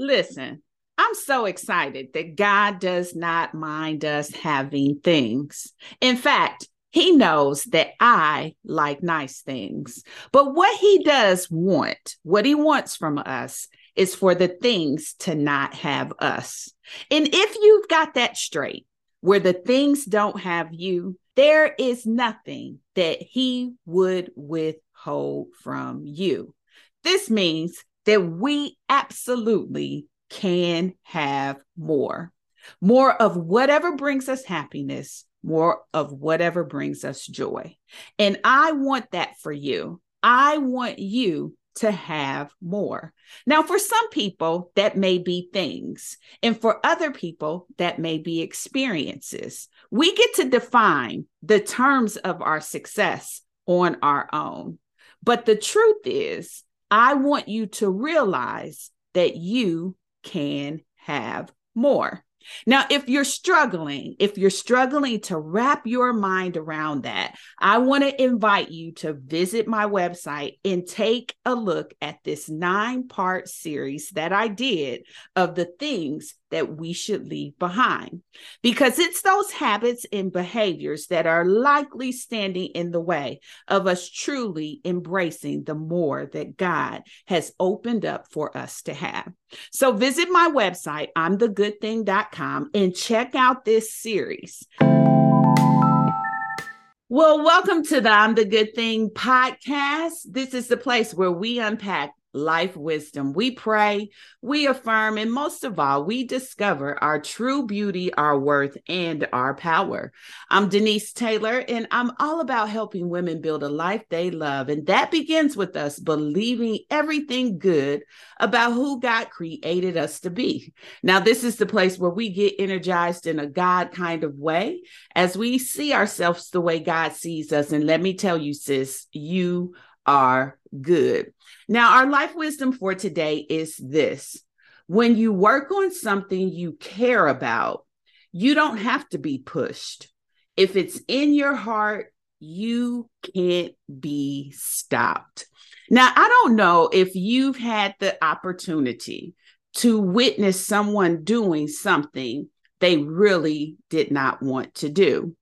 Listen, I'm so excited that God does not mind us having things. In fact, he knows that I like nice things. But what he does want, what he wants from us, is for the things to not have us. And if you've got that straight, where the things don't have you, there is nothing that he would withhold from you. This means that we absolutely can have more. More of whatever brings us happiness, more of whatever brings us joy. And I want that for you. I want you to have more. Now, for some people, that may be things, and for other people, that may be experiences. We get to define the terms of our success on our own. But the truth is, I want you to realize that you can have more. Now, if you're struggling, if you're struggling to wrap your mind around that, I want to invite you to visit my website and take a look at this nine part series that I did of the things that we should leave behind. Because it's those habits and behaviors that are likely standing in the way of us truly embracing the more that God has opened up for us to have. So visit my website, imthegoodthing.com, and check out this series. Well, welcome to the I'm the Good Thing podcast. This is the place where we unpack life wisdom. We pray, we affirm, and most of all, we discover our true beauty, our worth, and our power. I'm Denise Taylor, and I'm all about helping women build a life they love. And that begins with us believing everything good about who God created us to be. Now, this is the place where we get energized in a God kind of way as we see ourselves the way God sees us. And let me tell you, sis, you are good. Now, our life wisdom for today is this when you work on something you care about, you don't have to be pushed. If it's in your heart, you can't be stopped. Now, I don't know if you've had the opportunity to witness someone doing something they really did not want to do.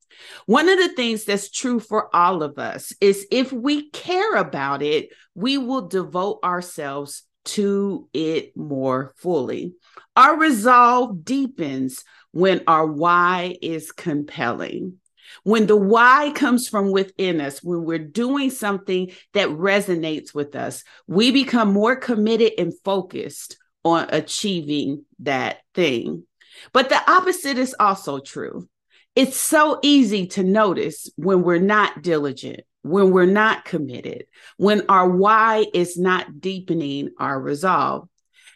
One of the things that's true for all of us is if we care about it, we will devote ourselves to it more fully. Our resolve deepens when our why is compelling. When the why comes from within us, when we're doing something that resonates with us, we become more committed and focused on achieving that thing. But the opposite is also true. It's so easy to notice when we're not diligent, when we're not committed, when our why is not deepening our resolve.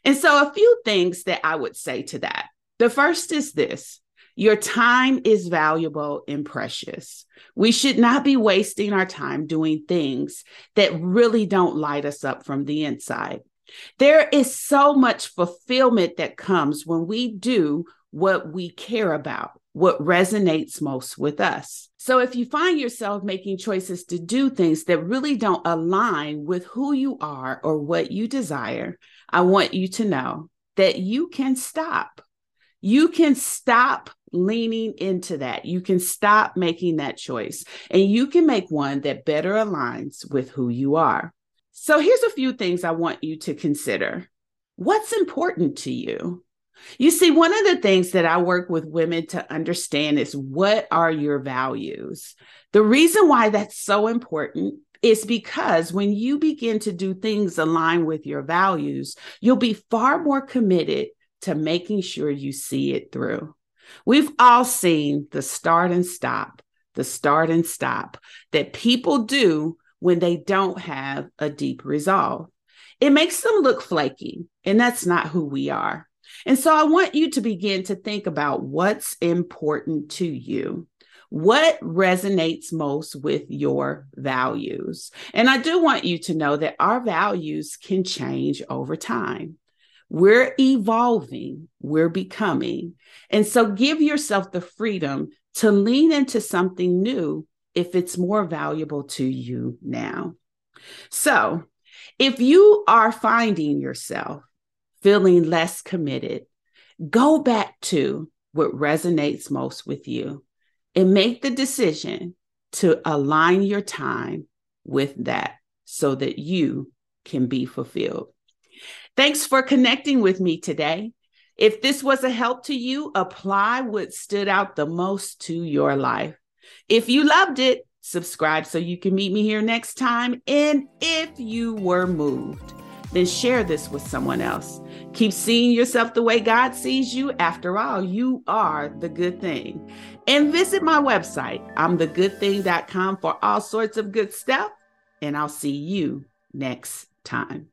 And so, a few things that I would say to that. The first is this your time is valuable and precious. We should not be wasting our time doing things that really don't light us up from the inside. There is so much fulfillment that comes when we do what we care about what resonates most with us. So if you find yourself making choices to do things that really don't align with who you are or what you desire, I want you to know that you can stop. You can stop leaning into that. You can stop making that choice and you can make one that better aligns with who you are. So here's a few things I want you to consider. What's important to you? You see, one of the things that I work with women to understand is what are your values? The reason why that's so important is because when you begin to do things align with your values, you'll be far more committed to making sure you see it through. We've all seen the start and stop, the start and stop that people do when they don't have a deep resolve. It makes them look flaky, and that's not who we are. And so I want you to begin to think about what's important to you. What resonates most with your values? And I do want you to know that our values can change over time. We're evolving, we're becoming. And so give yourself the freedom to lean into something new if it's more valuable to you now. So, if you are finding yourself feeling less committed, go back to what resonates most with you and make the decision to align your time with that so that you can be fulfilled. Thanks for connecting with me today. If this was a help to you, apply what stood out the most to your life. If you loved it, subscribe so you can meet me here next time. And if you were moved, then share this with someone else. Keep seeing yourself the way God sees you. After all, you are the good thing. And visit my website, imthegoodthing.com, for all sorts of good stuff. And I'll see you next time.